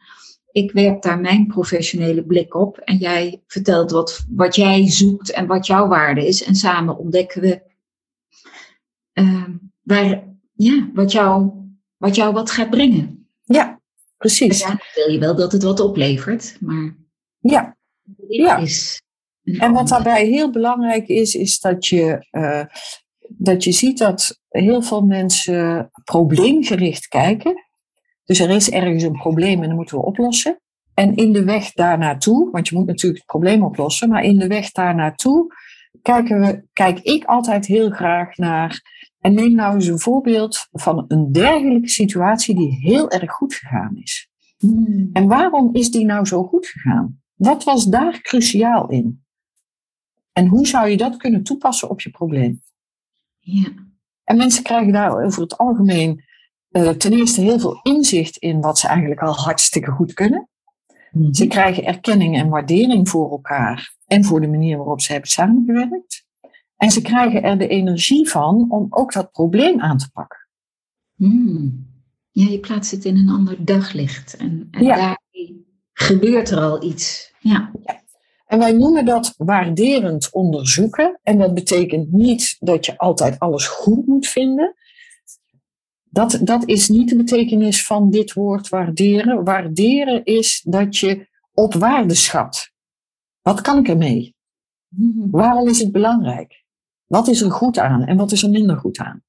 ik werp daar mijn professionele blik op en jij vertelt wat, wat jij zoekt en wat jouw waarde is. En samen ontdekken we uh, waar, ja, wat, jou, wat jou wat gaat brengen. Ja, precies. Ja, wil je wel dat het wat oplevert, maar ja. ja. Is en wat daarbij heel belangrijk is, is dat je, uh, dat je ziet dat heel veel mensen probleemgericht kijken. Dus er is ergens een probleem en dat moeten we oplossen. En in de weg daar naartoe, want je moet natuurlijk het probleem oplossen, maar in de weg daar naartoe kijken we, kijk ik altijd heel graag naar. En neem nou eens een voorbeeld van een dergelijke situatie die heel erg goed gegaan is. Hmm. En waarom is die nou zo goed gegaan? Wat was daar cruciaal in? En hoe zou je dat kunnen toepassen op je probleem? Ja. En mensen krijgen daar over het algemeen uh, ten eerste heel veel inzicht in wat ze eigenlijk al hartstikke goed kunnen. Mhm. Ze krijgen erkenning en waardering voor elkaar en voor de manier waarop ze hebben samengewerkt. En ze krijgen er de energie van om ook dat probleem aan te pakken. Hmm. Ja, je plaatst het in een ander daglicht. En, en daar gebeurt er al iets. Ja. ja. En wij noemen dat waarderend onderzoeken. En dat betekent niet dat je altijd alles goed moet vinden. Dat, dat is niet de betekenis van dit woord waarderen. Waarderen is dat je op waarde schat. Wat kan ik ermee? Mhm. Waarom is het belangrijk? Wat is er goed aan en wat is er minder goed aan?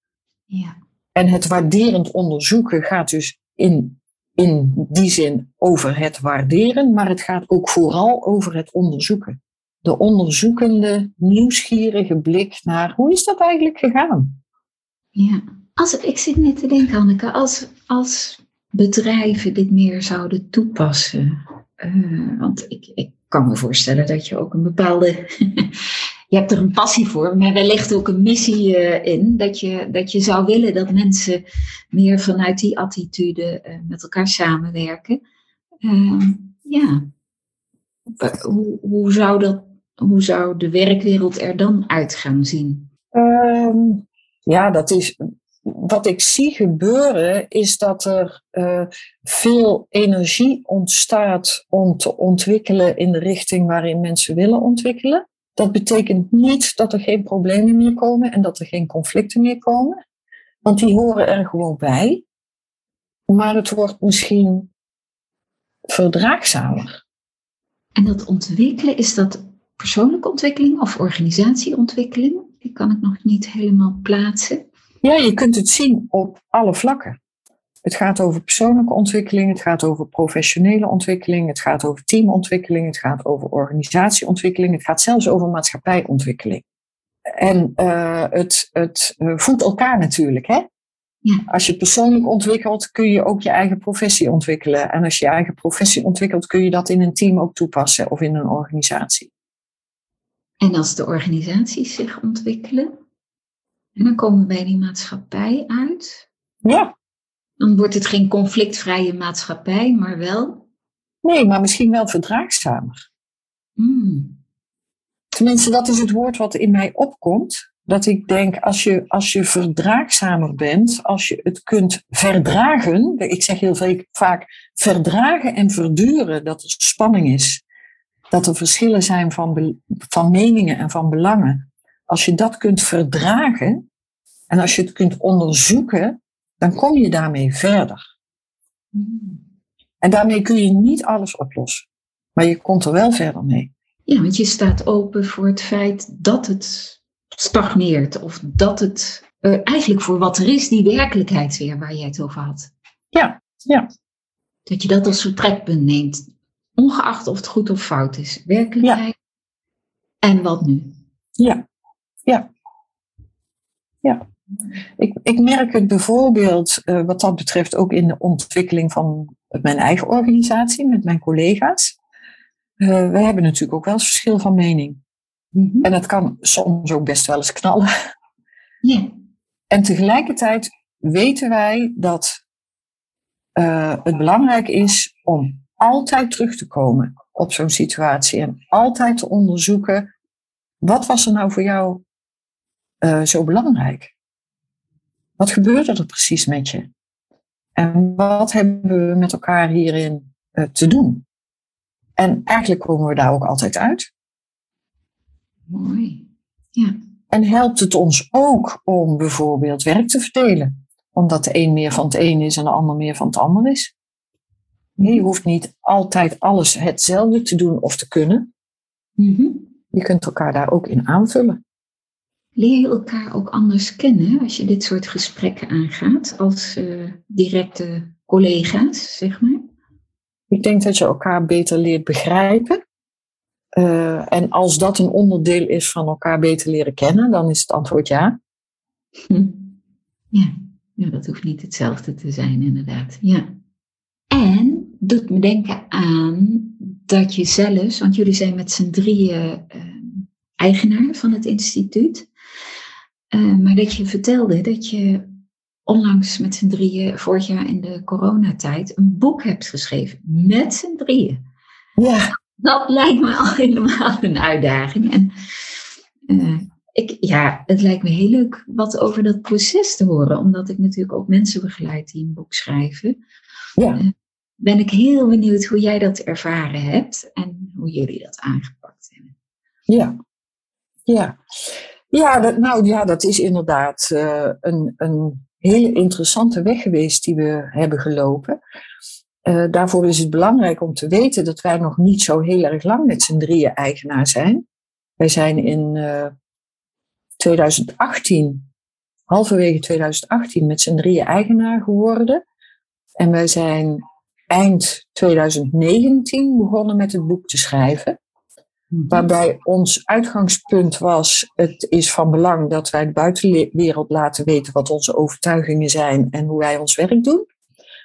Ja. En het waarderend onderzoeken gaat dus in in die zin over het waarderen, maar het gaat ook vooral over het onderzoeken. De onderzoekende, nieuwsgierige blik naar hoe is dat eigenlijk gegaan? Ja, als, ik zit net te denken, Anneke, als, als bedrijven dit meer zouden toepassen. Uh, want ik, ik kan me voorstellen dat je ook een bepaalde je hebt er een passie voor, maar wellicht ook een missie uh, in. Dat je, dat je zou willen dat mensen meer vanuit die attitude uh, met elkaar samenwerken. Uh, ja, hoe, hoe, zou dat, hoe zou de werkwereld er dan uit gaan zien? Um, ja, dat is. Wat ik zie gebeuren is dat er uh, veel energie ontstaat om te ontwikkelen in de richting waarin mensen willen ontwikkelen. Dat betekent niet dat er geen problemen meer komen en dat er geen conflicten meer komen. Want die horen er gewoon bij. Maar het wordt misschien verdraagzamer. En dat ontwikkelen, is dat persoonlijke ontwikkeling of organisatieontwikkeling? Die kan ik nog niet helemaal plaatsen. Ja, je kunt het zien op alle vlakken. Het gaat over persoonlijke ontwikkeling, het gaat over professionele ontwikkeling, het gaat over teamontwikkeling, het gaat over organisatieontwikkeling, het gaat zelfs over maatschappijontwikkeling. En uh, het, het uh, voedt elkaar natuurlijk. Hè? Ja. Als je persoonlijk ontwikkelt, kun je ook je eigen professie ontwikkelen. En als je je eigen professie ontwikkelt, kun je dat in een team ook toepassen of in een organisatie. En als de organisaties zich ontwikkelen, en dan komen we bij die maatschappij uit. Ja. Dan wordt het geen conflictvrije maatschappij, maar wel. Nee, maar misschien wel verdraagzamer. Hmm. Tenminste, dat is het woord wat in mij opkomt. Dat ik denk, als je, als je verdraagzamer bent, als je het kunt verdragen. Ik zeg heel veel, vaak verdragen en verduren dat er spanning is. Dat er verschillen zijn van, van meningen en van belangen. Als je dat kunt verdragen en als je het kunt onderzoeken, dan kom je daarmee verder. En daarmee kun je niet alles oplossen. Maar je komt er wel verder mee. Ja, want je staat open voor het feit dat het stagneert. Of dat het uh, eigenlijk voor wat er is, die werkelijkheid weer waar jij het over had. Ja, ja. Dat je dat als vertrekpunt neemt. Ongeacht of het goed of fout is. Werkelijkheid. Ja. En wat nu? Ja, ja. Ja. Ik, ik merk het bijvoorbeeld uh, wat dat betreft ook in de ontwikkeling van mijn eigen organisatie met mijn collega's. Uh, we hebben natuurlijk ook wel eens verschil van mening. Mm -hmm. En dat kan soms ook best wel eens knallen. Ja. En tegelijkertijd weten wij dat uh, het belangrijk is om altijd terug te komen op zo'n situatie en altijd te onderzoeken, wat was er nou voor jou uh, zo belangrijk? Wat gebeurde er precies met je? En wat hebben we met elkaar hierin uh, te doen? En eigenlijk komen we daar ook altijd uit. Mooi. Ja. En helpt het ons ook om bijvoorbeeld werk te verdelen? Omdat de een meer van het een is en de ander meer van het ander is. Je hoeft niet altijd alles hetzelfde te doen of te kunnen. Mm Je kunt elkaar daar ook in aanvullen. Leer je elkaar ook anders kennen als je dit soort gesprekken aangaat als uh, directe collega's, zeg maar? Ik denk dat je elkaar beter leert begrijpen. Uh, en als dat een onderdeel is van elkaar beter leren kennen, dan is het antwoord ja. Hm. Ja. ja, dat hoeft niet hetzelfde te zijn, inderdaad. Ja. En doet me denken aan dat je zelfs, want jullie zijn met z'n drieën uh, eigenaar van het instituut, uh, maar dat je vertelde dat je onlangs met z'n drieën, vorig jaar in de coronatijd, een boek hebt geschreven. Met z'n drieën. Ja. Dat lijkt me al helemaal een uitdaging. En uh, ik, ja, het lijkt me heel leuk wat over dat proces te horen, omdat ik natuurlijk ook mensen begeleid die een boek schrijven. Ja. Uh, ben ik heel benieuwd hoe jij dat ervaren hebt en hoe jullie dat aangepakt hebben. Ja, ja. Ja, dat, nou ja, dat is inderdaad uh, een, een hele interessante weg geweest die we hebben gelopen. Uh, daarvoor is het belangrijk om te weten dat wij nog niet zo heel erg lang met z'n drieën eigenaar zijn. Wij zijn in uh, 2018, halverwege 2018, met z'n drieën eigenaar geworden. En wij zijn eind 2019 begonnen met het boek te schrijven. Waarbij ons uitgangspunt was: het is van belang dat wij de buitenwereld laten weten wat onze overtuigingen zijn en hoe wij ons werk doen.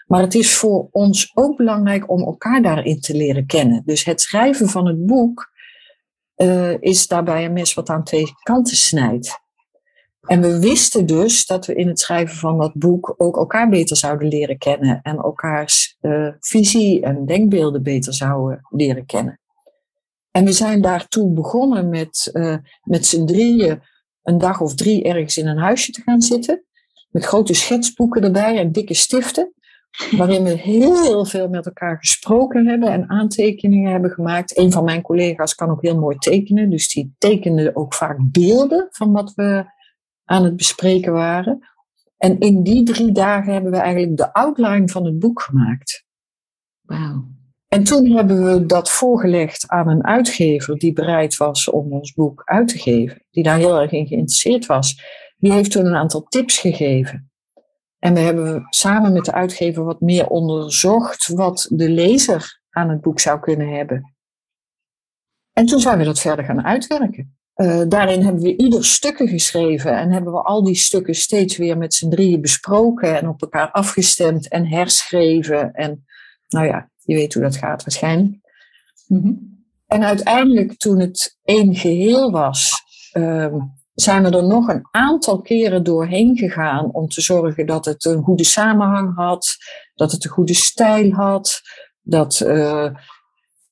Maar het is voor ons ook belangrijk om elkaar daarin te leren kennen. Dus het schrijven van het boek uh, is daarbij een mes wat aan twee kanten snijdt. En we wisten dus dat we in het schrijven van dat boek ook elkaar beter zouden leren kennen en elkaars uh, visie en denkbeelden beter zouden leren kennen. En we zijn daartoe begonnen met, uh, met z'n drieën een dag of drie ergens in een huisje te gaan zitten. Met grote schetsboeken erbij en dikke stiften. Waarin we heel veel met elkaar gesproken hebben en aantekeningen hebben gemaakt. Een van mijn collega's kan ook heel mooi tekenen. Dus die tekende ook vaak beelden van wat we aan het bespreken waren. En in die drie dagen hebben we eigenlijk de outline van het boek gemaakt. Wauw. En toen hebben we dat voorgelegd aan een uitgever die bereid was om ons boek uit te geven, die daar heel erg in geïnteresseerd was. Die heeft toen een aantal tips gegeven. En we hebben samen met de uitgever wat meer onderzocht wat de lezer aan het boek zou kunnen hebben. En toen zijn we dat verder gaan uitwerken. Uh, daarin hebben we ieder stukken geschreven en hebben we al die stukken steeds weer met z'n drieën besproken en op elkaar afgestemd en herschreven. En nou ja, je weet hoe dat gaat waarschijnlijk. Mm-hmm. En uiteindelijk, toen het één geheel was, uh, zijn we er nog een aantal keren doorheen gegaan om te zorgen dat het een goede samenhang had, dat het een goede stijl had, dat, uh,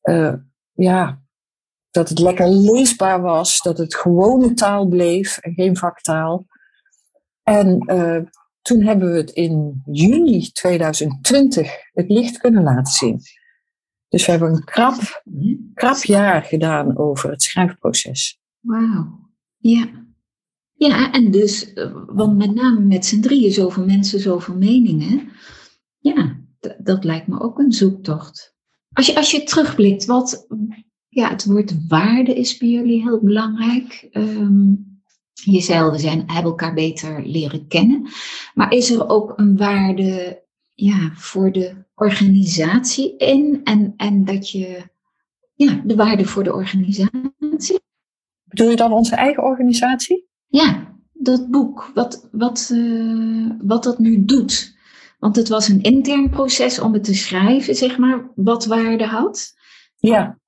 uh, ja, dat het lekker leesbaar was, dat het gewone taal bleef en geen vaktaal. En uh, toen hebben we het in juni 2020 het licht kunnen laten zien. Dus we hebben een krap, krap jaar gedaan over het schrijfproces. Wauw, ja. Ja, en dus, want met name met z'n drieën, zoveel mensen, zoveel meningen. Ja, dat lijkt me ook een zoektocht. Als je, als je terugblikt, wat, ja, het woord waarde is bij jullie heel belangrijk. Um, je zei we zijn, hebben elkaar beter leren kennen. Maar is er ook een waarde ja, voor de organisatie in? En, en dat je, ja, de waarde voor de organisatie? Bedoel je dan onze eigen organisatie? Ja, dat boek, wat, wat, uh, wat dat nu doet. Want het was een intern proces om het te schrijven, zeg maar, wat waarde had. Ja.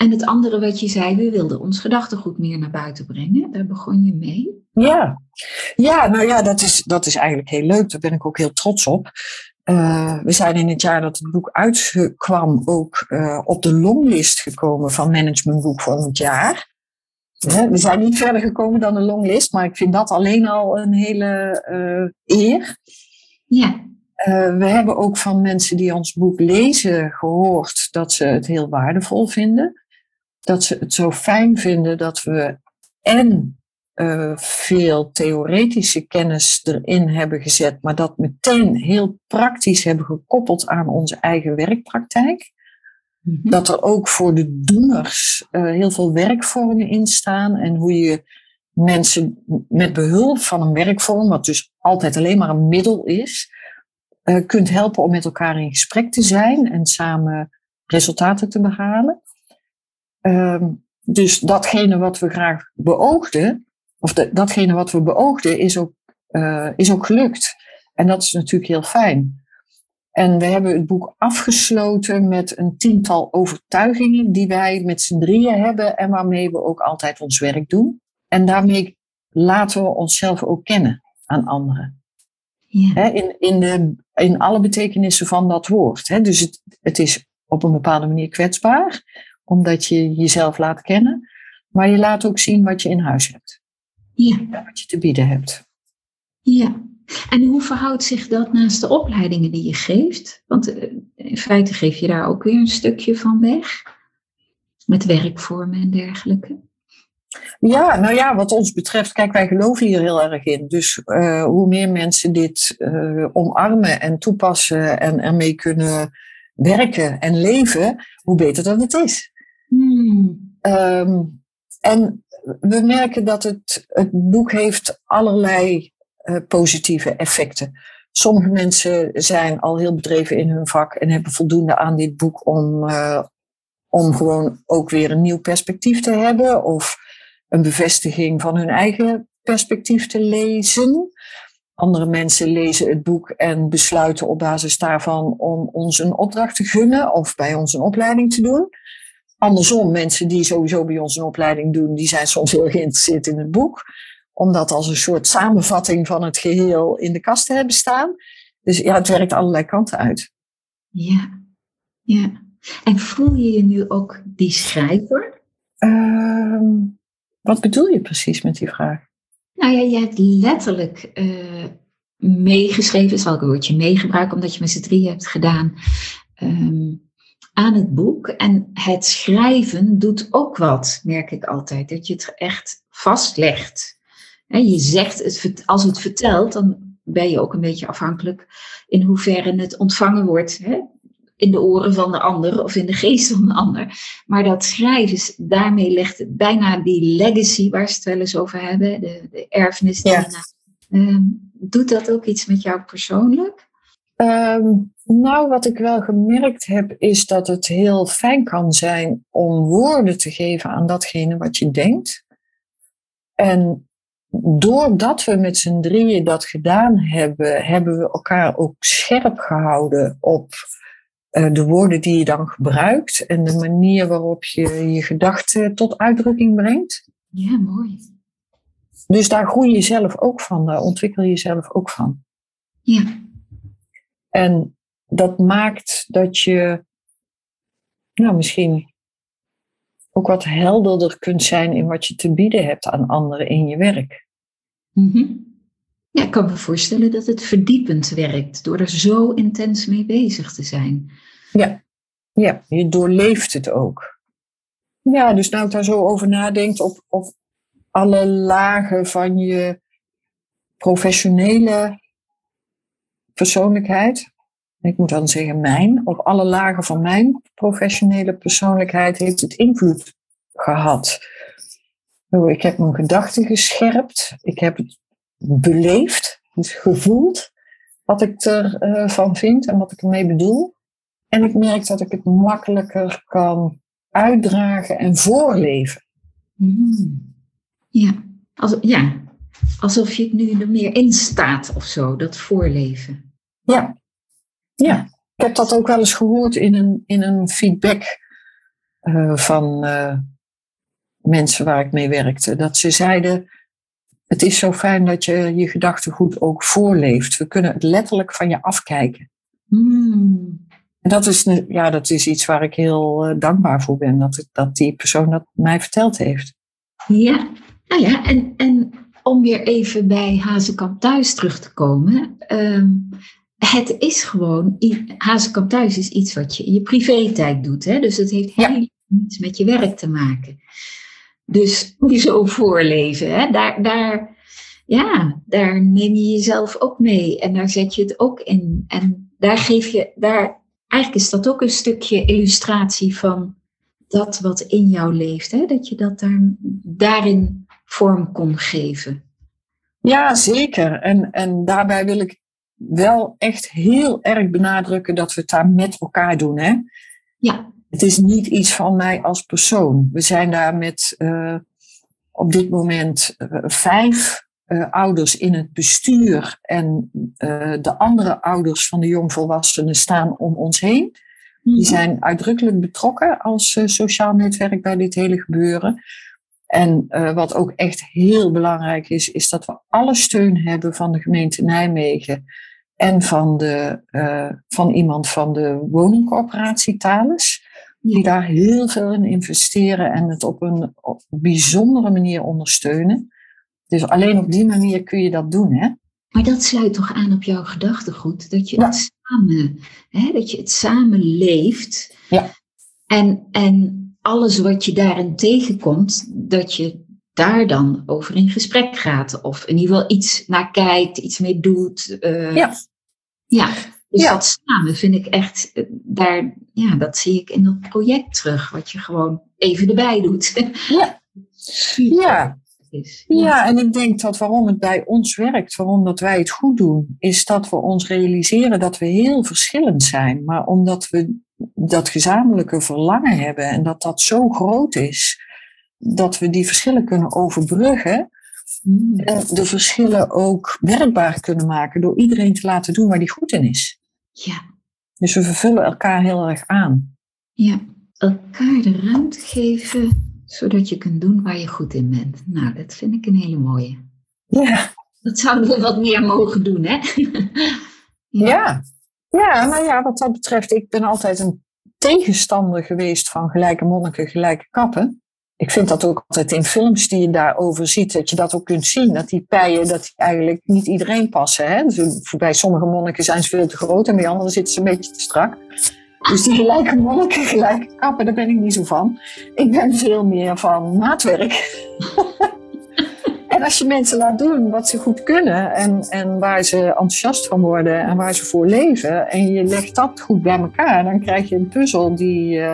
En het andere wat je zei, we wilden ons gedachtegoed meer naar buiten brengen. Daar begon je mee. Ja, ja nou ja, dat is, dat is eigenlijk heel leuk. Daar ben ik ook heel trots op. we zijn in het jaar dat het boek uitkwam ook op de longlist gekomen van Managementboek van het jaar. we zijn niet verder gekomen dan de longlist, maar ik vind dat alleen al een hele eer. Ja. we hebben ook van mensen die ons boek lezen gehoord dat ze het heel waardevol vinden. Dat ze het zo fijn vinden dat we en uh, veel theoretische kennis erin hebben gezet, maar dat meteen heel praktisch hebben gekoppeld aan onze eigen werkpraktijk. Mhm. Dat er ook voor de doeners uh, heel veel werkvormen in staan en hoe je mensen met behulp van een werkvorm, wat dus altijd alleen maar een middel is, uh, kunt helpen om met elkaar in gesprek te zijn en samen resultaten te behalen. Um, dus datgene wat we graag beoogden, of de, datgene wat we beoogden, is ook, uh, is ook gelukt. En dat is natuurlijk heel fijn. En we hebben het boek afgesloten met een tiental overtuigingen die wij met z'n drieën hebben en waarmee we ook altijd ons werk doen. En daarmee laten we onszelf ook kennen aan anderen. Ja. in, in, de, in alle betekenissen van dat woord. Dus het, het is op een bepaalde manier kwetsbaar, omdat je jezelf laat kennen, maar je laat ook zien wat je in huis hebt. Ja. Wat je te bieden hebt. Ja. En hoe verhoudt zich dat naast de opleidingen die je geeft? Want eh, in feite geef je daar ook weer een stukje van weg. Met werkvormen en dergelijke. Ja, nou ja, wat ons betreft, kijk, wij geloven hier heel erg in. Dus uh, hoe meer mensen dit uh, omarmen en toepassen en ermee kunnen werken en leven, hoe beter dat het is. Hmm. Um, en we merken dat het, het boek heeft allerlei uh, positieve effecten. Sommige mensen zijn al heel bedreven in hun vak en hebben voldoende aan dit boek om, uh, om gewoon ook weer een nieuw perspectief te hebben of een bevestiging van hun eigen perspectief te lezen. Andere mensen lezen het boek en besluiten op basis daarvan om ons een opdracht te gunnen of bij ons een opleiding te doen. Andersom, mensen die sowieso bij ons een opleiding doen, die zijn soms heel geïnteresseerd in het boek. Om dat als een soort samenvatting van het geheel in de kast te hebben staan. Dus ja, het werkt allerlei kanten uit. Ja, ja. En voel je je nu ook die schrijver? Uh, wat bedoel je precies met die vraag? Nou ja, je hebt letterlijk uh, meegeschreven, zal ik een woordje meegebruiken, omdat je met z'n drie hebt gedaan. Um, aan het boek. En het schrijven doet ook wat, merk ik altijd. Dat je het echt vastlegt. je zegt, het, als het vertelt, dan ben je ook een beetje afhankelijk in hoeverre het ontvangen wordt. Hè? In de oren van de ander of in de geest van de ander. Maar dat schrijven, daarmee legt het bijna die legacy waar ze het wel eens over hebben, de, de erfenis. Ja. Ehm, doet dat ook iets met jou persoonlijk? Um, nou, wat ik wel gemerkt heb, is dat het heel fijn kan zijn om woorden te geven aan datgene wat je denkt. En doordat we met z'n drieën dat gedaan hebben, hebben we elkaar ook scherp gehouden op uh, de woorden die je dan gebruikt en de manier waarop je je gedachten tot uitdrukking brengt. Ja, mooi. Dus daar groei je zelf ook van, daar ontwikkel je zelf ook van. Ja. En dat maakt dat je nou, misschien ook wat helderder kunt zijn in wat je te bieden hebt aan anderen in je werk. Mm Ja, ik kan me voorstellen dat het verdiepend werkt door er zo intens mee bezig te zijn. Ja, ja je doorleeft het ook. Ja, dus nou ik daar zo over nadenkt op, op alle lagen van je professionele persoonlijkheid. Ik moet dan zeggen mijn. Op alle lagen van mijn professionele persoonlijkheid heeft het invloed gehad. Ik heb mijn gedachten gescherpt. Ik heb het beleefd, dus gevoeld wat ik ervan uh, vind en wat ik ermee bedoel. En ik merk dat ik het makkelijker kan uitdragen en voorleven. Mm. Ja. Ja, alsof je het nu er meer in staat of zo, dat voorleven. Ja. ja, ik heb dat ook wel eens gehoord in een, in een feedback uh, van uh, mensen waar ik mee werkte. Dat ze zeiden, het is zo fijn dat je je gedachtegoed ook voorleeft. We kunnen het letterlijk van je afkijken. Mm. En dat is, ja, dat is iets waar ik heel eh, dankbaar voor ben, dat, dat die persoon dat mij verteld heeft. Ja, nou ja, en, en om weer even bij Hazekamp thuis terug te komen. ehm, het is gewoon, Hazekamp thuis is iets wat je in je privé-tijd doet. Hè? Dus het heeft helemaal niets met je werk te maken. Dus die zo voorleven, hè? Daar, daar, ja, daar neem je jezelf ook mee en daar zet je het ook in. En daar geef je, daar, eigenlijk is dat ook een stukje illustratie van dat wat in jou leeft. Hè? Dat je dat daar, daarin vorm kon geven. Ja, zeker. En, en daarbij wil ik wel echt heel erg benadrukken dat we het daar met elkaar doen. Hè? Ja, Het is niet iets van mij als persoon. We zijn daar met eh, op dit moment eh, vijf eh, ouders in het bestuur. En de andere ouders van de jongvolwassenen staan om ons heen. Die zijn uitdrukkelijk betrokken als sociaal netwerk bij dit hele gebeuren. En wat ook echt heel belangrijk is, is dat we alle steun hebben van de gemeente Nijmegen en van, de, eh, van iemand van de woningcorporatie Thales. Die daar heel veel in investeren en het op een op bijzondere manier ondersteunen. Dus alleen op die manier kun je dat doen, hè? Maar dat sluit toch aan op jouw gedachtegoed, dat je Ja. het samen, hè, dat je het samen leeft. Ja. En, en alles wat je daarin tegenkomt, dat je daar dan over in gesprek gaat. Of in ieder geval iets naar kijkt, iets mee doet. eh, Ja. Ja, dus Ja. dat samen vind ik echt, eh, daar, ja, dat zie ik in dat project terug, wat je gewoon even erbij doet. Ja. Super Ja, is. Ja, en ik denk dat waarom het bij ons werkt, waarom dat wij het goed doen, is dat we ons realiseren dat we heel verschillend zijn. Maar omdat we dat gezamenlijke verlangen hebben en dat dat zo groot is, dat we die verschillen kunnen overbruggen. En de verschillen ook werkbaar kunnen maken door iedereen te laten doen waar die goed in is. Ja, Dus we vervullen elkaar heel erg aan. ja, elkaar de ruimte geven, zodat je kunt doen waar je goed in bent. Nou, dat vind ik een hele mooie. Ja, Dat zouden we wat meer mogen doen, hè? ja. Ja, nou ja, wat dat betreft, ik ben altijd een tegenstander geweest van gelijke monniken, gelijke kappen. Ik vind dat ook altijd in films die je daarover ziet, dat je dat ook kunt zien. Dat die pijen, dat die eigenlijk niet iedereen passen. Hè? Dus bij sommige monniken zijn ze veel te groot en bij anderen zitten ze een beetje te strak. Dus die gelijke monniken, gelijke kappen, daar ben ik niet zo van. Ik ben veel meer van maatwerk. en als je mensen laat doen wat ze goed kunnen en, en waar ze enthousiast van worden en waar ze voor leven en je legt dat goed bij elkaar, dan krijg je een puzzel die, eh,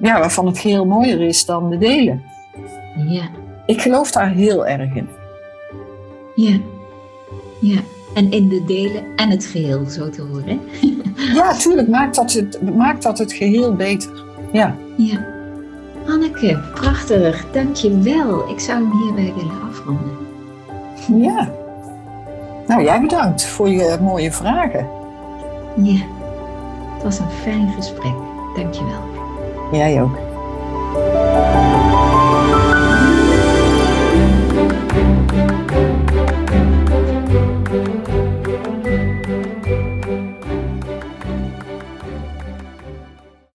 ja, waarvan het geheel mooier is dan de delen. Ja, Ik geloof daar heel erg in. ja, ja. En in de delen en het geheel, zo te horen. Ja, tuurlijk maakt dat het, maakt dat het geheel beter. Ja. Ja. Hanneke, prachtig, dankjewel. Ik zou hem hierbij willen ja. Nou, jij bedankt voor je mooie vragen. Ja, het was een fijn gesprek. Dankjewel. Jij ook.